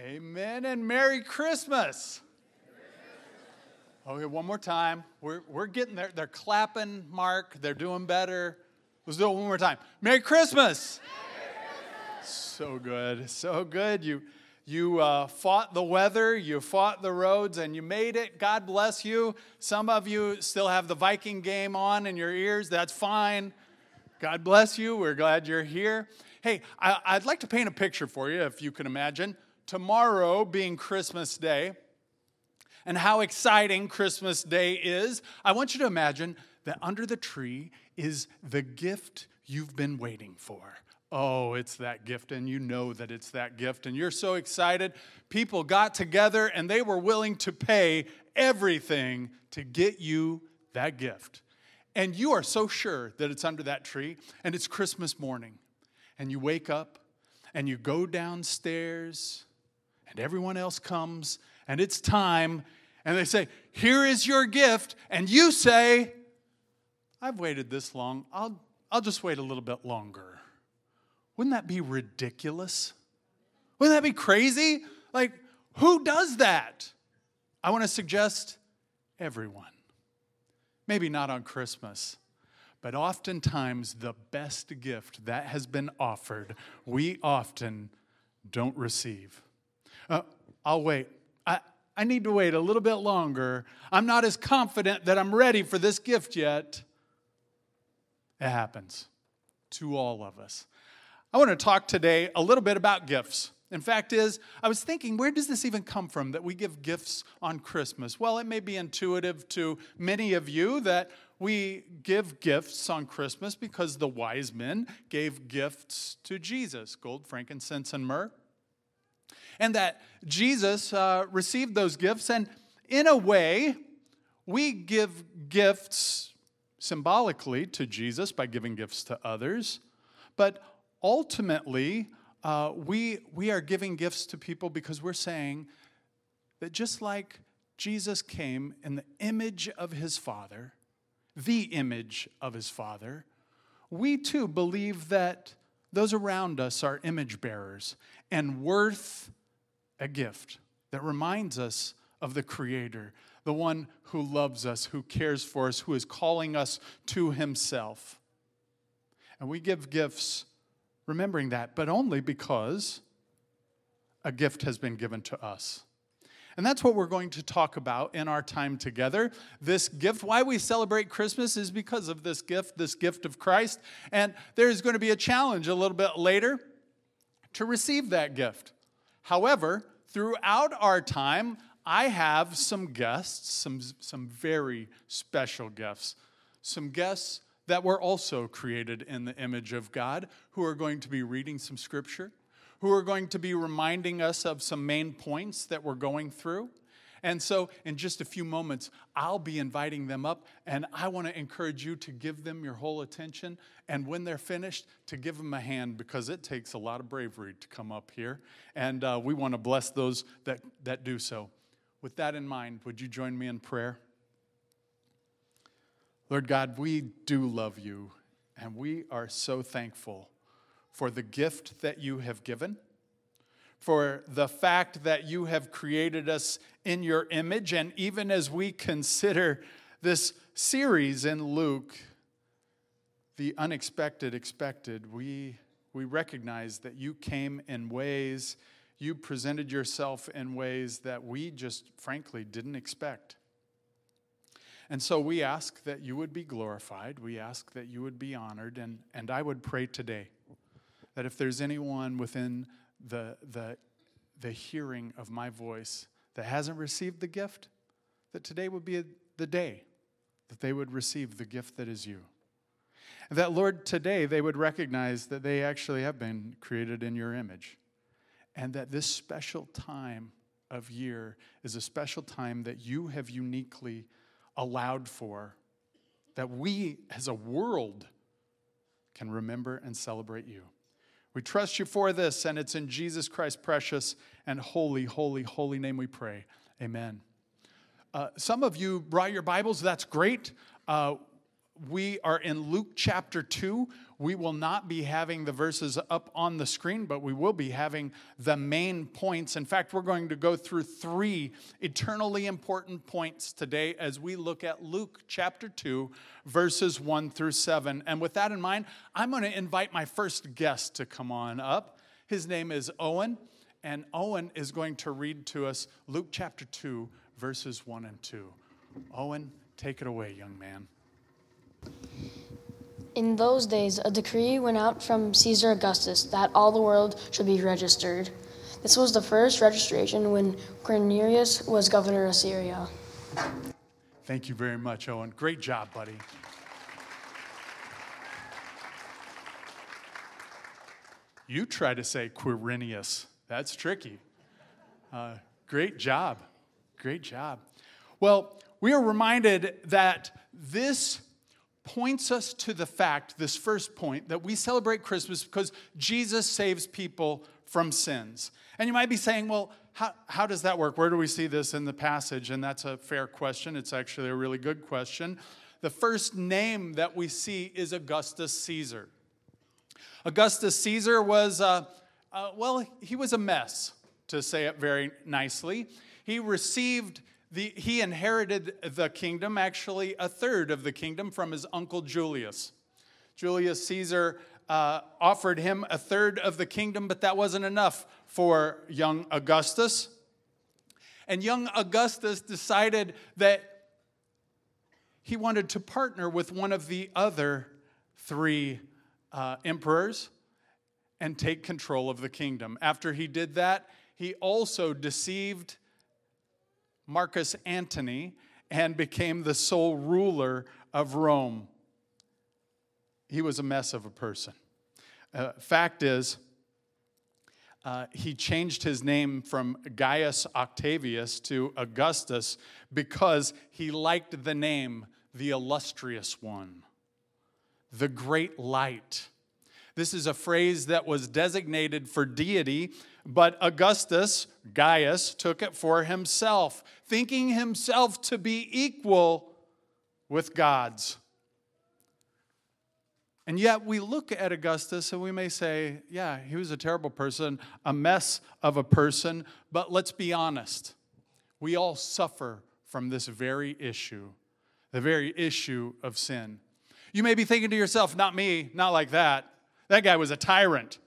Amen and Merry Christmas. Okay, one more time. We're, we're getting there. They're clapping, Mark. They're doing better. Let's do it one more time. Merry Christmas. So good. So good. You, you uh, fought the weather, you fought the roads, and you made it. God bless you. Some of you still have the Viking game on in your ears. That's fine. God bless you. We're glad you're here. Hey, I, would like to paint a picture for you, if you can imagine. Tomorrow being Christmas Day, and how exciting Christmas Day is, I want you to imagine that under the tree is the gift you've been waiting for. Oh, it's that gift, and you know that it's that gift, and you're so excited. People got together and they were willing to pay everything to get you that gift. And you are so sure that it's under that tree, and it's Christmas morning and you wake up and you go downstairs and everyone else comes and it's time and they say, Here is your gift. And you say, I've waited this long. I'll, I'll just wait a little bit longer. Wouldn't that be ridiculous? Wouldn't that be crazy? Like, who does that? I want to suggest everyone. Maybe not on Christmas, but oftentimes, the best gift that has been offered, we often don't receive. Uh, I'll wait. I, I need to wait a little bit longer. I'm not as confident that I'm ready for this gift yet. It happens to all of us. I want to talk today a little bit about gifts. In fact, is I was thinking, where does this even come from that we give gifts on Christmas? Well, it may be intuitive to many of you that we give gifts on Christmas because the wise men gave gifts to Jesus gold, frankincense, and myrrh. And that Jesus uh, received those gifts. And in a way, we give gifts symbolically to Jesus by giving gifts to others. But ultimately, uh, we, we are giving gifts to people because we're saying that just like Jesus came in the image of his Father, the image of his Father, we too believe that those around us are image bearers and worth a gift that reminds us of the Creator, the one who loves us, who cares for us, who is calling us to himself. And we give gifts remembering that, but only because a gift has been given to us. And that's what we're going to talk about in our time together. This gift, why we celebrate Christmas is because of this gift, this gift of Christ. And there's going to be a challenge a little bit later to receive that gift. However, throughout our time, I have some guests, some, some very special guests, some guests that were also created in the image of God who are going to be reading some scripture who are going to be reminding us of some main points that we're going through. And so, in just a few moments, I'll be inviting them up, and I want to encourage you to give them your whole attention. And when they're finished, to give them a hand because it takes a lot of bravery to come up here. And uh, we want to bless those that, that do so. With that in mind, would you join me in prayer? Lord God, we do love you, and we are so thankful for the gift that you have given, for the fact that you have created us in your image. And even as we consider this series in Luke, the unexpected expected, we, we recognize that you came in ways, you presented yourself in ways that we just frankly didn't expect. And so we ask that you would be glorified. We ask that you would be honored. And, and I would pray today that if there's anyone within the, the, the hearing of my voice that hasn't received the gift, that today would be the day that they would receive the gift that is you. And that, Lord, today they would recognize that they actually have been created in your image. And that this special time of year is a special time that you have uniquely allowed for, that we as a world can remember and celebrate you. We trust you for this, and it's in Jesus Christ's precious and holy, holy, holy name we pray. Amen. Uh, some of you brought your Bibles. That's great. Uh, we are in Luke chapter 2. We will not be having the verses up on the screen, but we will be having the main points. In fact, we're going to go through three eternally important points today as we look at Luke chapter 2, verses 1 through 7. And with that in mind, I'm going to invite my first guest to come on up. His name is Owen, and Owen is going to read to us Luke chapter 2, verses 1 and 2. Owen, take it away, young man. In those days, a decree went out from Caesar Augustus that all the world should be registered. This was the first registration when Quirinius was governor of Syria. Thank you very much, Owen. Great job, buddy. You try to say Quirinius. That's tricky. Uh, great job. Great job. Well, we are reminded that this points us to the fact, this first point, that we celebrate Christmas because Jesus saves people from sins. And you might be saying, well, how, how does that work? Where do we see this in the passage? And that's a fair question. It's actually a really good question. The first name that we see is Augustus Caesar. Augustus Caesar was, uh, uh, well, he was a mess, to say it very nicely. He received the, he inherited the kingdom, actually, a third of the kingdom from his uncle Julius. Julius Caesar uh, offered him a third of the kingdom, but that wasn't enough for young Augustus. And young Augustus decided that he wanted to partner with one of the other three uh, emperors and take control of the kingdom. After he did that, he also deceived Marcus Antony and became the sole ruler of Rome. He was a mess of a person. Uh, fact is, uh, he changed his name from Gaius Octavius to Augustus because he liked the name the illustrious one, the great light. This is a phrase that was designated for deity but Augustus, Gaius, took it for himself, thinking himself to be equal with God's. And yet we look at Augustus and we may say, yeah, he was a terrible person, a mess of a person, but let's be honest. We all suffer from this very issue, the very issue of sin. You may be thinking to yourself, not me, not like that. That guy was a tyrant,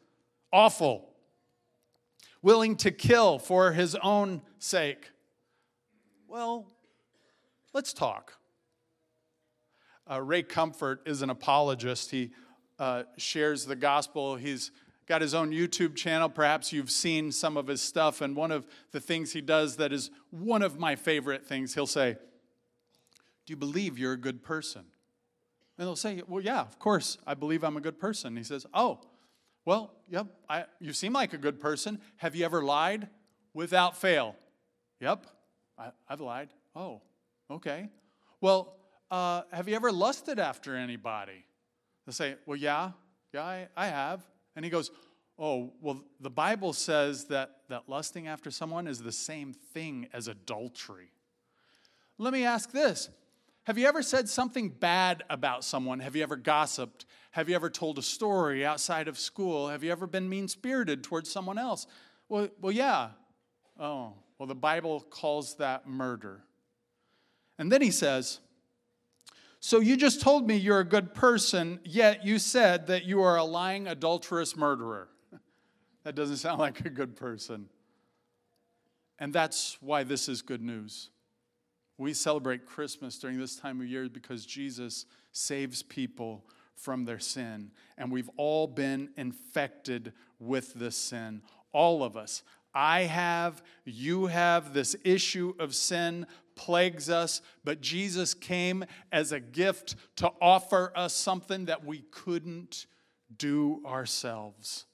awful, willing to kill for his own sake. Well, let's talk. Uh, Ray Comfort is an apologist. He uh, shares the gospel. He's got his own YouTube channel. Perhaps you've seen some of his stuff. And one of the things he does that is one of my favorite things, he'll say, Do you believe you're a good person? And they'll say, Well, yeah, of course, I believe I'm a good person. He says, Oh, well, yep, I, you seem like a good person. Have you ever lied? Without fail. Yep, I, have lied. Oh, okay. Well, uh, have you ever lusted after anybody? They say, Well, yeah, yeah, I, I have. And he goes, Oh, well, the Bible says that, that lusting after someone is the same thing as adultery. Let me ask this Have you ever said something bad about someone? Have you ever gossiped? Have you ever told a story outside of school? Have you ever been mean spirited towards someone else? Well, well, yeah. Oh, well, the Bible calls that murder. And then he says, So you just told me you're a good person, yet you said that you are a lying, adulterous murderer. that doesn't sound like a good person. And that's why this is good news. We celebrate Christmas during this time of year because Jesus saves people from their sin. And we've all been infected with this sin. All of us. I have, you have, this issue of sin plagues us, but Jesus came as a gift to offer us something that we couldn't do ourselves.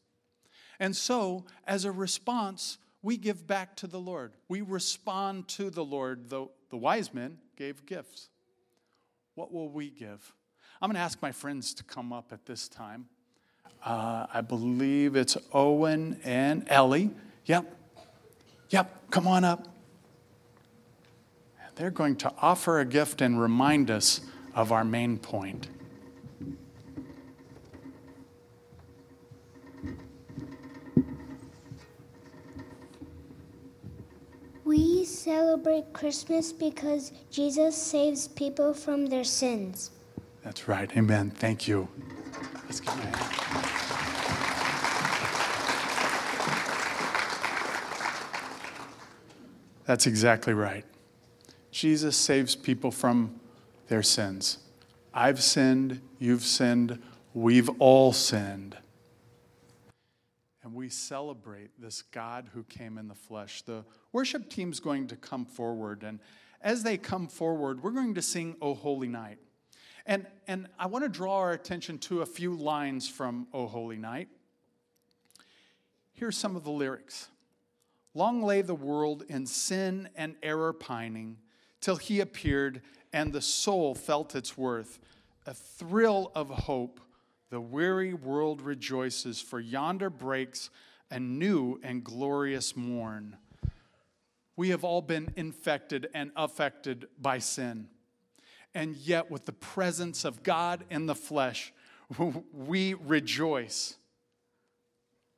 And so, as a response, we give back to the Lord. We respond to the Lord. The, the wise men gave gifts. What will we give? I'm going to ask my friends to come up at this time. Uh, I believe it's Owen and Ellie. Yep. Yep. Come on up. They're going to offer a gift and remind us of our main point. We celebrate Christmas because Jesus saves people from their sins. That's right. Amen. Thank you. Let's. That's exactly right. Jesus saves people from their sins. I've sinned, you've sinned, we've all sinned. And we celebrate this God who came in the flesh. The worship team's going to come forward, and as they come forward, we're going to sing O Holy Night. And, and I want to draw our attention to a few lines from O Holy Night. Here's some of the lyrics Long lay the world in sin and error pining, till he appeared and the soul felt its worth. A thrill of hope, the weary world rejoices, for yonder breaks a new and glorious morn. We have all been infected and affected by sin. And yet, with the presence of God in the flesh, we rejoice.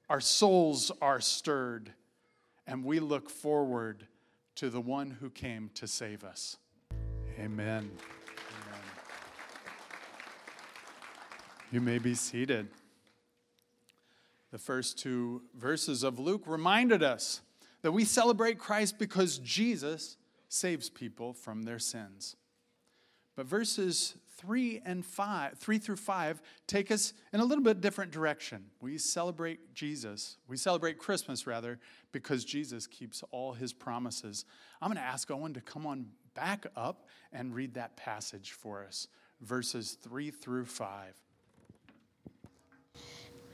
Our souls are stirred, and we look forward to the one who came to save us. Amen. You may be seated. The first two verses of Luke reminded us that we celebrate Christ because Jesus saves people from their sins. But verses 3 and 5, 3 through 5 take us in a little bit different direction. We celebrate Jesus. We celebrate Christmas rather because Jesus keeps all his promises. I'm going to ask Owen to come on back up and read that passage for us. Verses 3 through 5.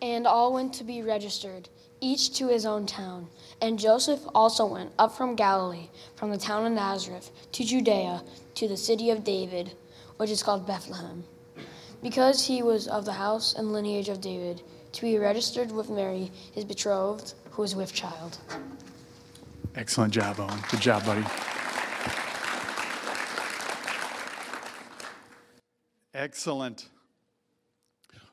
And all went to be registered, each to his own town. And Joseph also went up from Galilee, from the town of Nazareth, to Judea, to the city of David, which is called Bethlehem, because he was of the house and lineage of David, to be registered with Mary, his betrothed, who was with child. Excellent job, Owen. Good job, buddy. Excellent.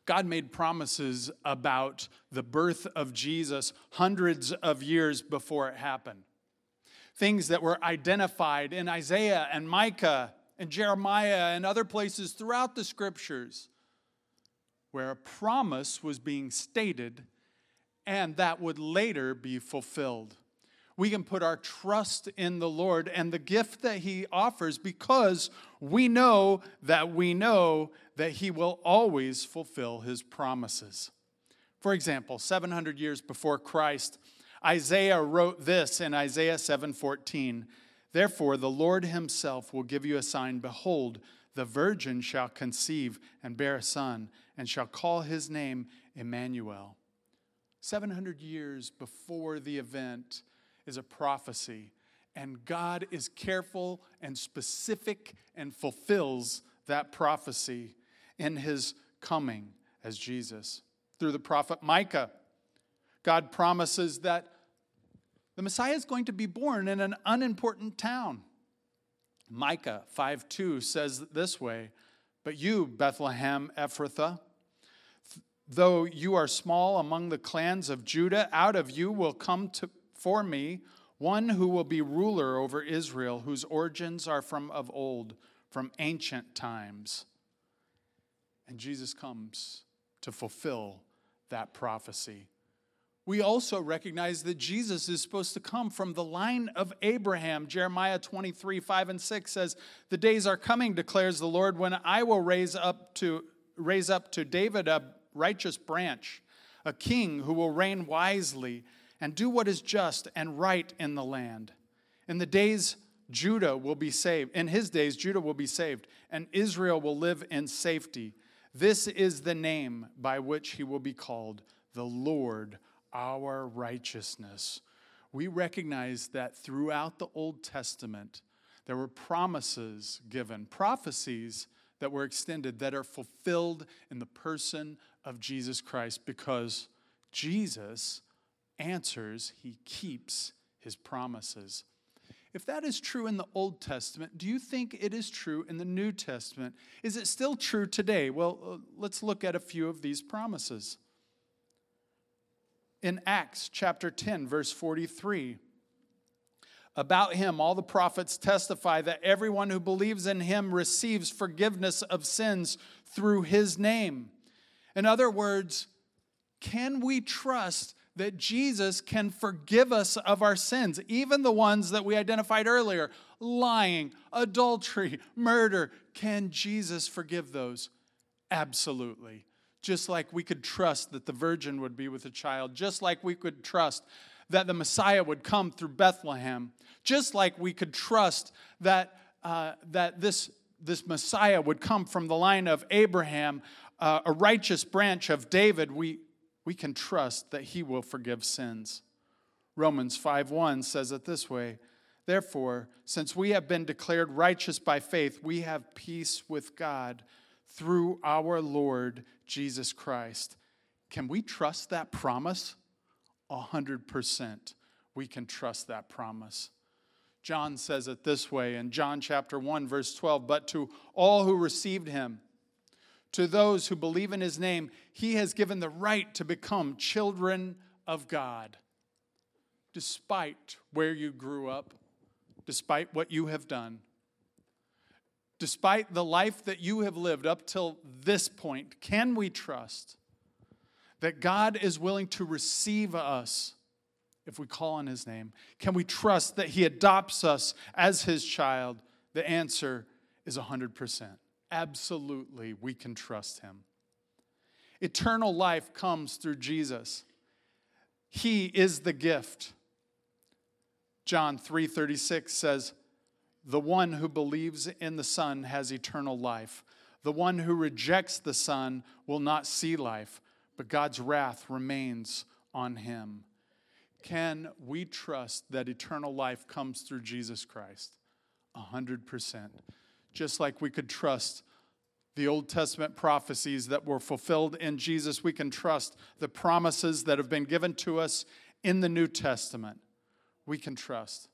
God made promises about the birth of Jesus hundreds of years before it happened. Things that were identified in Isaiah and Micah and Jeremiah and other places throughout the scriptures where a promise was being stated and that would later be fulfilled. We can put our trust in the Lord and the gift that He offers because we know that we know that He will always fulfill His promises. For example, 700 years before Christ, Isaiah wrote this in Isaiah 7:14, "Therefore the Lord himself will give you a sign, behold, the virgin shall conceive and bear a son and shall call his name Emmanuel." 700 years before the event is a prophecy, and God is careful and specific and fulfills that prophecy in his coming as Jesus. Through the prophet Micah, God promises that the Messiah is going to be born in an unimportant town. Micah 5 2 says this way But you, Bethlehem Ephrathah, though you are small among the clans of Judah, out of you will come to, for me one who will be ruler over Israel, whose origins are from of old, from ancient times. And Jesus comes to fulfill that prophecy. We also recognize that Jesus is supposed to come from the line of Abraham. Jeremiah 23, 5 and 6 says, The days are coming, declares the Lord, when I will raise up to raise up to David a righteous branch, a king who will reign wisely and do what is just and right in the land. In the days Judah will be saved. In his days, Judah will be saved, and Israel will live in safety. This is the name by which he will be called the Lord our righteousness. We recognize that throughout the Old Testament, there were promises given, prophecies that were extended that are fulfilled in the person of Jesus Christ because Jesus answers, he keeps his promises. If that is true in the Old Testament, do you think it is true in the New Testament? Is it still true today? Well, uh, let's look at a few of these promises. In Acts chapter 10, verse 43, about him, all the prophets testify that everyone who believes in him receives forgiveness of sins through his name. In other words, can we trust that Jesus can forgive us of our sins, even the ones that we identified earlier lying, adultery, murder? Can Jesus forgive those? Absolutely. Just like we could trust that the virgin would be with a child, just like we could trust that the Messiah would come through Bethlehem, just like we could trust that, uh, that this, this Messiah would come from the line of Abraham, uh, a righteous branch of David, we, we can trust that he will forgive sins. Romans 5:1 says it this way, therefore, since we have been declared righteous by faith, we have peace with God through our Lord Jesus Christ. Can we trust that promise? 100%. We can trust that promise. John says it this way in John chapter 1 verse 12, but to all who received him to those who believe in his name, he has given the right to become children of God. Despite where you grew up, despite what you have done, despite the life that you have lived up till this point, can we trust that God is willing to receive us if we call on his name? Can we trust that he adopts us as his child? The answer is 100% absolutely we can trust him. Eternal life comes through Jesus. He is the gift. John 3:36 says, "The one who believes in the Son has eternal life. The one who rejects the Son will not see life, but God's wrath remains on him." Can we trust that eternal life comes through Jesus Christ? 100% just like we could trust the Old Testament prophecies that were fulfilled in Jesus, we can trust the promises that have been given to us in the New Testament. We can trust.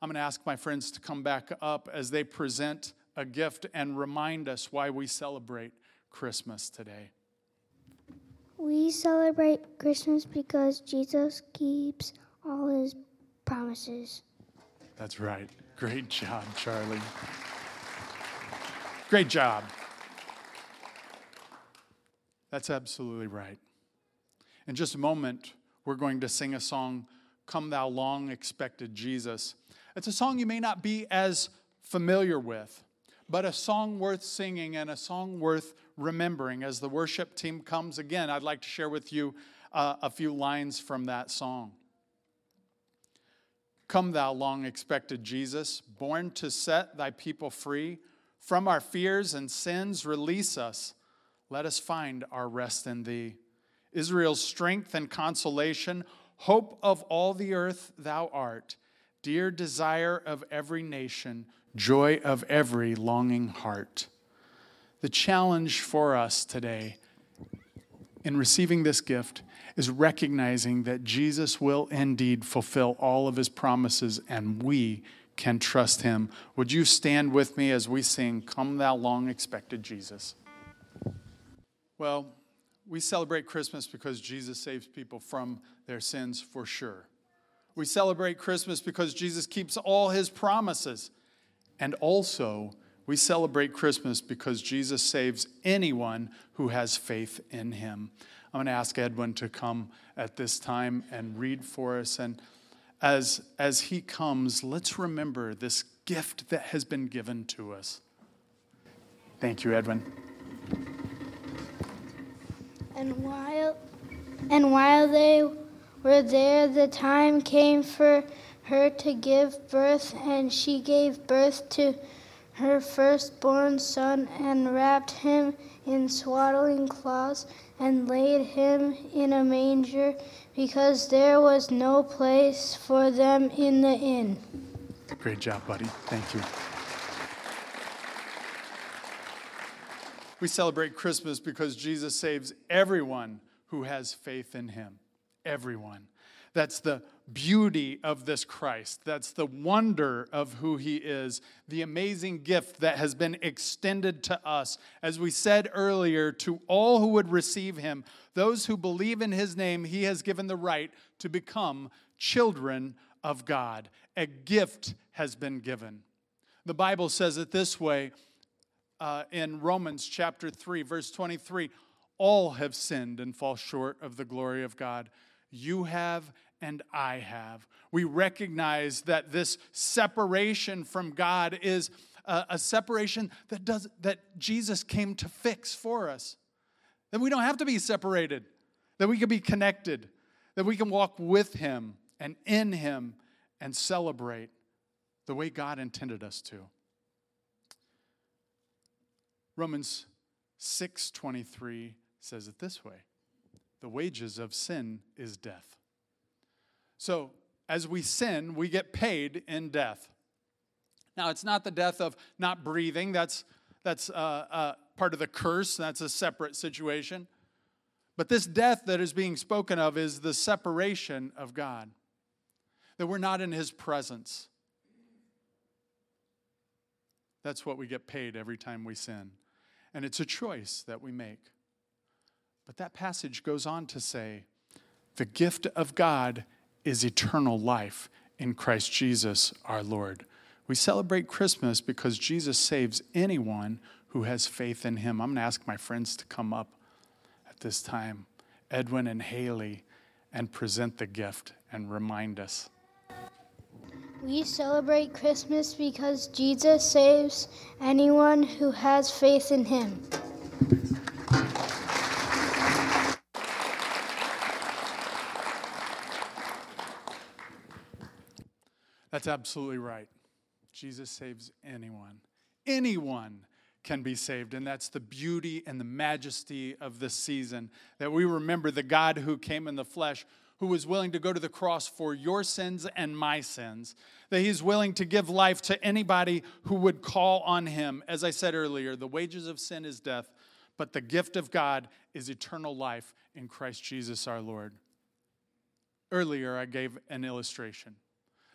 I'm going to ask my friends to come back up as they present a gift and remind us why we celebrate Christmas today. We celebrate Christmas because Jesus keeps all his promises. That's right. Great job, Charlie. Great job. That's absolutely right. In just a moment, we're going to sing a song, Come Thou Long Expected Jesus. It's a song you may not be as familiar with, but a song worth singing and a song worth remembering. As the worship team comes again, I'd like to share with you uh, a few lines from that song. Come, thou long expected Jesus, born to set thy people free from our fears and sins, release us. Let us find our rest in thee. Israel's strength and consolation, hope of all the earth, thou art, dear desire of every nation, joy of every longing heart. The challenge for us today in receiving this gift is recognizing that Jesus will indeed fulfill all of his promises and we can trust him. Would you stand with me as we sing, Come Thou Long Expected Jesus? Well, we celebrate Christmas because Jesus saves people from their sins for sure. We celebrate Christmas because Jesus keeps all his promises. And also, we celebrate Christmas because Jesus saves anyone who has faith in him. I'm going to ask Edwin to come at this time and read for us. And as, as he comes, let's remember this gift that has been given to us. Thank you, Edwin. And while, and while they were there, the time came for her to give birth, and she gave birth to her firstborn son and wrapped him in swaddling cloths and laid him in a manger because there was no place for them in the inn. Great job, buddy. Thank you. We celebrate Christmas because Jesus saves everyone who has faith in him. Everyone. That's the beauty of this Christ. That's the wonder of who he is, the amazing gift that has been extended to us. As we said earlier, to all who would receive him, those who believe in his name, he has given the right to become children of God. A gift has been given. The Bible says it this way uh, in Romans chapter 3, verse 23 all have sinned and fall short of the glory of God. You have and I have. We recognize that this separation from God is a, a, separation that does that Jesus came to fix for us. That we don't have to be separated, that we can be connected, that we can walk with him and in him and celebrate the way God intended us to. Romans 6:23 says it this way. The wages of sin is death. So, as we sin, we get paid in death. Now, it's not the death of not breathing, that's, that's uh, uh, part of the curse, that's a separate situation. But this death that is being spoken of is the separation of God, that we're not in His presence. That's what we get paid every time we sin. And it's a choice that we make. But that passage goes on to say the gift of God is eternal life in Christ Jesus our Lord. We celebrate Christmas because Jesus saves anyone who has faith in him. I'm going to ask my friends to come up at this time, Edwin and Haley, and present the gift and remind us. We celebrate Christmas because Jesus saves anyone who has faith in him. That's absolutely right. Jesus saves anyone. Anyone can be saved. And that's the beauty and the majesty of this season that we remember the God who came in the flesh, who was willing to go to the cross for your sins and my sins, that he's willing to give life to anybody who would call on him. As I said earlier, the wages of sin is death, but the gift of God is eternal life in Christ Jesus our Lord. Earlier, I gave an illustration.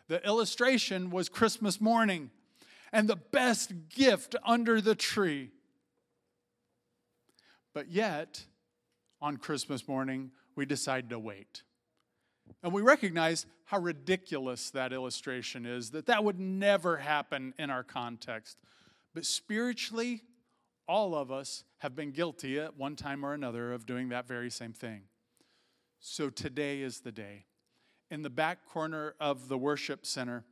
The illustration was Christmas morning and the best gift under the tree. But yet, on Christmas morning, we decide to wait. And we recognize how ridiculous that illustration is, that that would never happen in our context. But spiritually, all of us have been guilty at one time or another of doing that very same thing. So today is the day in the back corner of the worship center.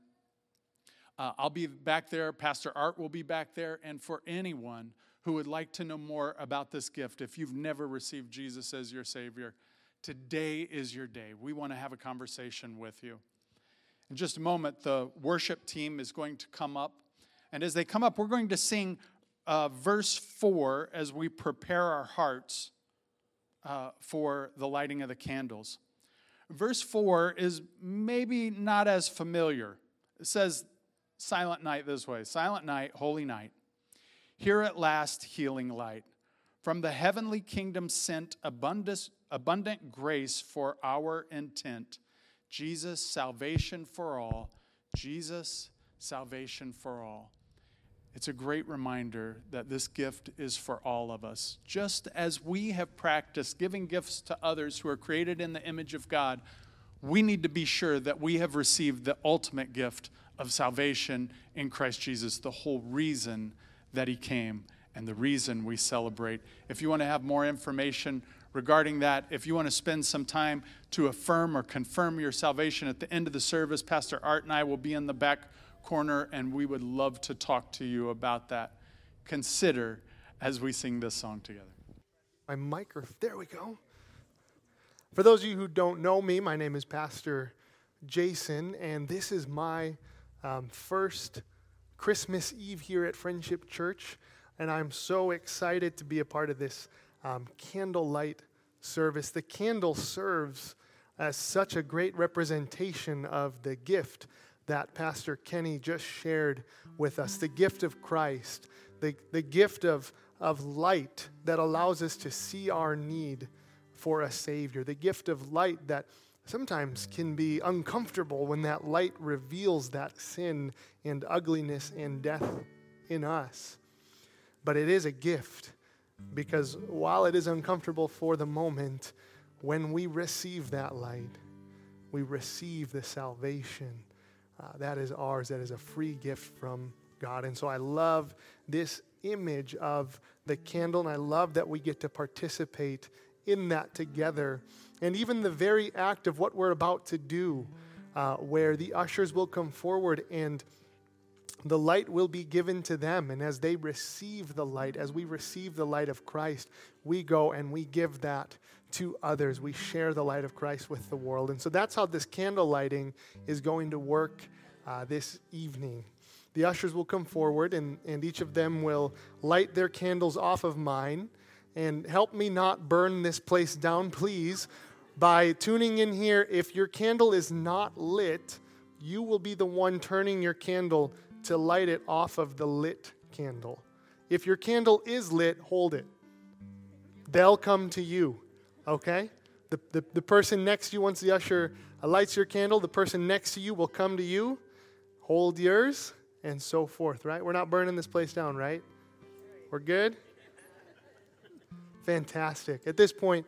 Uh, I'll be back there. Pastor Art will be back there. And for anyone who would like to know more about this gift, if you've never received Jesus as your Savior, today is your day. We want to have a conversation with you. In just a moment, the worship team is going to come up. And as they come up, we're going to sing uh, verse 4 as we prepare our hearts uh, for the lighting of the candles. Verse 4 is maybe not as familiar. It says, Silent night this way Silent night, holy night. Here at last, healing light. From the heavenly kingdom sent abundant, abundant grace for our intent. Jesus, salvation for all. Jesus, salvation for all. It's a great reminder that this gift is for all of us. Just as we have practiced giving gifts to others who are created in the image of God, we need to be sure that we have received the ultimate gift of salvation in Christ Jesus, the whole reason that He came and the reason we celebrate. If you want to have more information regarding that, if you want to spend some time to affirm or confirm your salvation at the end of the service, Pastor Art and I will be in the back corner, and we would love to talk to you about that. Consider as we sing this song together. My microphone, there we go. For those of you who don't know me, my name is Pastor Jason, and this is my um, first Christmas Eve here at Friendship Church, and I'm so excited to be a part of this um, candlelight service. The candle serves as such a great representation of the gift that Pastor Kenny just shared with us the gift of Christ, the, the gift of, of light that allows us to see our need for a Savior, the gift of light that sometimes can be uncomfortable when that light reveals that sin and ugliness and death in us. But it is a gift because while it is uncomfortable for the moment, when we receive that light, we receive the salvation. Uh, that is ours. That is a free gift from God. And so I love this image of the candle, and I love that we get to participate in that together. And even the very act of what we're about to do, uh, where the ushers will come forward and the light will be given to them. And as they receive the light, as we receive the light of Christ, we go and we give that to others. We share the light of Christ with the world. And so that's how this candle lighting is going to work uh, this evening. The ushers will come forward, and, and each of them will light their candles off of mine. And help me not burn this place down, please, by tuning in here. If your candle is not lit, you will be the one turning your candle to light it off of the lit candle. If your candle is lit, hold it. They'll come to you, okay? The, the, the person next to you, once the usher lights your candle, the person next to you will come to you, hold yours, and so forth, right? We're not burning this place down, right? We're good? Fantastic. At this point,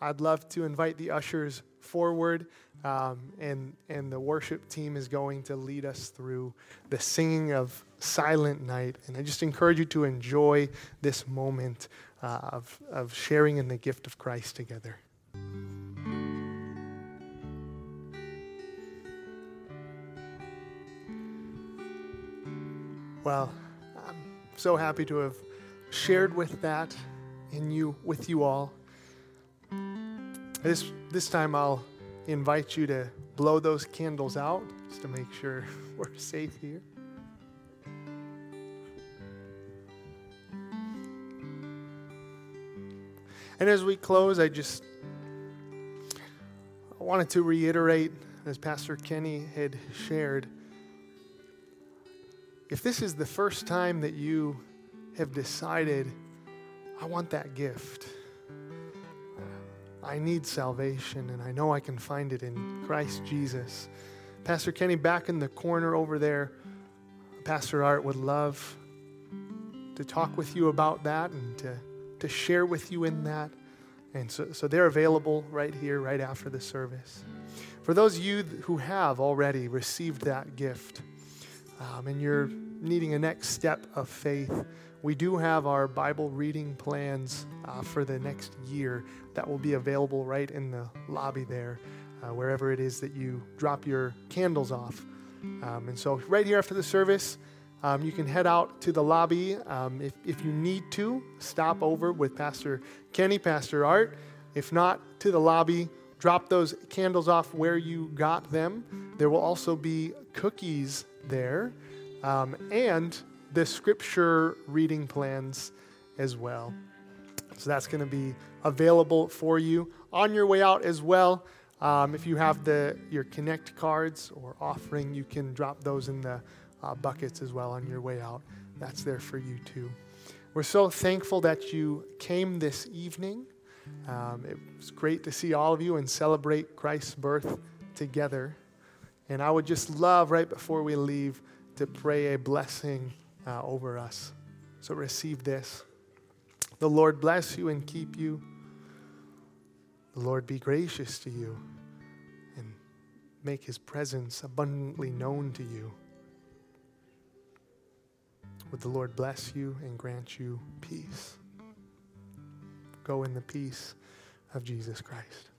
I'd love to invite the ushers forward, um, and, and the worship team is going to lead us through the singing of Silent Night. And I just encourage you to enjoy this moment uh, of, of sharing in the gift of Christ together. Well, I'm so happy to have shared with that in you with you all. This this time I'll invite you to blow those candles out just to make sure we're safe here. And as we close, I just I wanted to reiterate, as Pastor Kenny had shared, if this is the first time that you have decided, I want that gift, I need salvation, and I know I can find it in Christ Jesus. Pastor Kenny, back in the corner over there, Pastor Art would love to talk with you about that and to, to share with you in that. And so, so they're available right here, right after the service. For those of you who have already received that gift, um, and you're needing a next step of faith, we do have our Bible reading plans uh, for the next year that will be available right in the lobby there, uh, wherever it is that you drop your candles off. Um, and so, right here after the service, um, you can head out to the lobby. Um, if, if you need to, stop over with Pastor Kenny, Pastor Art. If not, to the lobby, drop those candles off where you got them. There will also be cookies there um, and the scripture reading plans as well. So that's going to be available for you on your way out as well. Um, if you have the your Connect cards or offering, you can drop those in the uh, buckets as well on your way out. That's there for you too. We're so thankful that you came this evening. Um, it was great to see all of you and celebrate Christ's birth together. And I would just love, right before we leave, to pray a blessing uh, over us. So receive this. The Lord bless you and keep you. The Lord be gracious to you and make his presence abundantly known to you. Would the Lord bless you and grant you peace? Go in the peace of Jesus Christ.